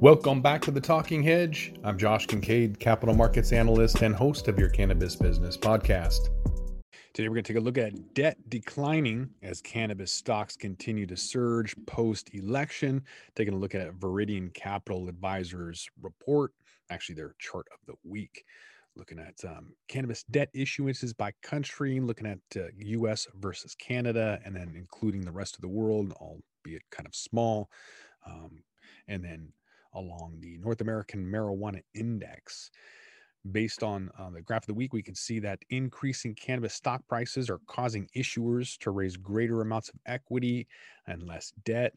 Welcome back to the Talking Hedge. I'm Josh Kincaid, capital markets analyst and host of your cannabis business podcast. Today, we're going to take a look at debt declining as cannabis stocks continue to surge post election. Taking a look at Viridian Capital Advisors report, actually, their chart of the week. Looking at um, cannabis debt issuances by country, looking at uh, US versus Canada, and then including the rest of the world, albeit kind of small. Um, and then along the North American Marijuana Index. Based on uh, the graph of the week, we can see that increasing cannabis stock prices are causing issuers to raise greater amounts of equity and less debt.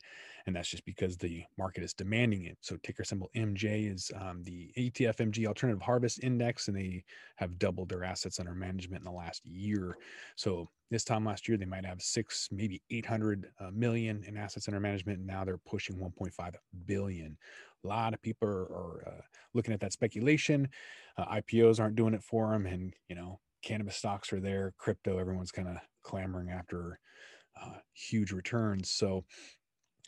And that's just because the market is demanding it. So, ticker symbol MJ is um, the ETFMG Alternative Harvest Index, and they have doubled their assets under management in the last year. So, this time last year, they might have six, maybe 800 uh, in assets under management. And now they're pushing 1.5 billion. A lot of people are, are uh, looking at that speculation. Uh, IPOs aren't doing it for them, and you know, cannabis stocks are there. Crypto, everyone's kind of clamoring after uh, huge returns. So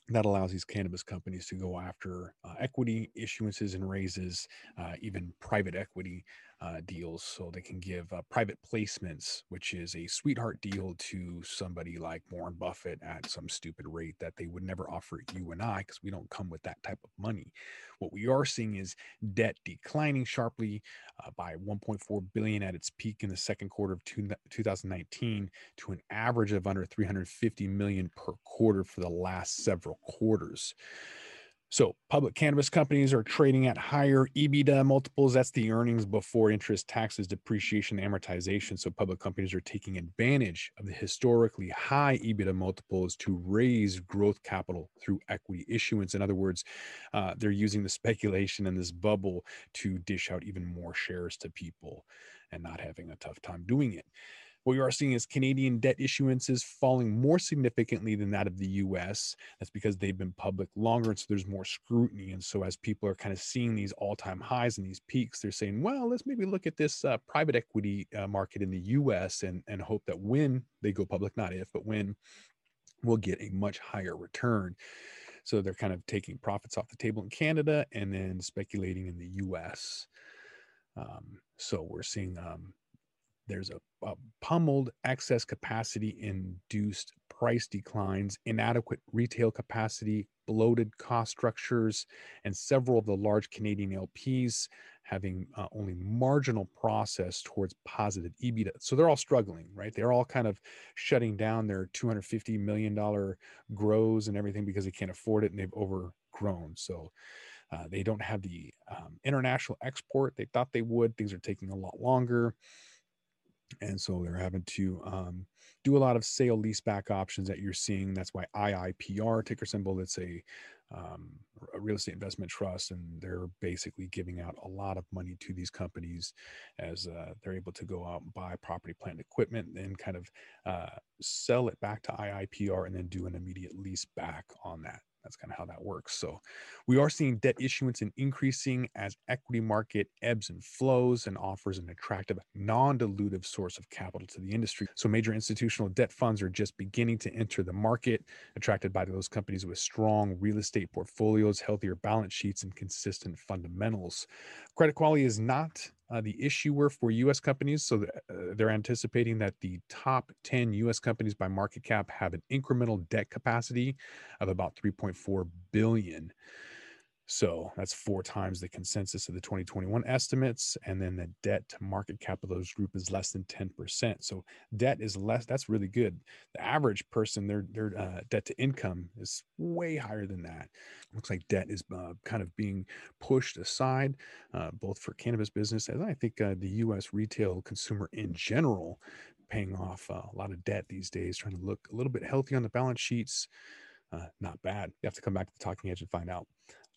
that allows these cannabis companies to go after uh, equity issuances and raises, uh, even private equity uh, deals so they can give uh, private placements, which is a sweetheart deal to somebody like Warren Buffett at some stupid rate that they would never offer you and I because we don't come with that type of money. What we are seeing is debt declining sharply uh, by 1.4 billion at its peak in the second quarter of two, 2019 to an average of under 350 million per quarter for the last several quarters. So, public cannabis companies are trading at higher EBITDA multiples. That's the earnings before interest, taxes, depreciation, amortization. So, public companies are taking advantage of the historically high EBITDA multiples to raise growth capital through equity issuance. In other words, uh, they're using the speculation in this bubble to dish out even more shares to people and not having a tough time doing it. What we are seeing is Canadian debt issuances falling more significantly than that of the US. That's because they've been public longer. And so there's more scrutiny. And so as people are kind of seeing these all time highs and these peaks, they're saying, well, let's maybe look at this uh, private equity uh, market in the US and, and hope that when they go public, not if, but when we'll get a much higher return. So they're kind of taking profits off the table in Canada and then speculating in the US. Um, so we're seeing um, there's a, a pummeled excess capacity induced price declines, inadequate retail capacity, bloated cost structures, and several of the large Canadian LPs having uh, only marginal process towards positive EBITDA. So they're all struggling, right? They're all kind of shutting down their $250 million grows and everything because they can't afford it and they've overgrown. So uh, they don't have the um, international export they thought they would. Things are taking a lot longer and so they're having to um, do a lot of sale leaseback options that you're seeing. That's why IIPR ticker symbol. It's a, um, a real estate investment trust, and they're basically giving out a lot of money to these companies as uh, they're able to go out and buy property, plant, equipment, and kind of uh, sell it back to IIPR, and then do an immediate lease back on that that's kind of how that works. So we are seeing debt issuance and increasing as equity market ebbs and flows and offers an attractive non-dilutive source of capital to the industry. So major institutional debt funds are just beginning to enter the market, attracted by those companies with strong real estate portfolios, healthier balance sheets, and consistent fundamentals. Credit quality is not uh, the issuer for U.S. companies. So uh, they're anticipating that the top 10 U.S. companies by market cap have an incremental debt capacity of about 3.4 billion. So that's four times the consensus of the 2021 estimates. And then the debt to market cap of those group is less than 10%. So debt is less, that's really good. The average person, their, their uh, debt to income is way higher than that. Looks like debt is uh, kind of being pushed aside, uh, both for cannabis business and I think uh, the US retail consumer in general, paying off uh, a lot of debt these days, trying to look a little bit healthy on the balance sheets. Uh, not bad. You have to come back to the Talking Hedge and find out.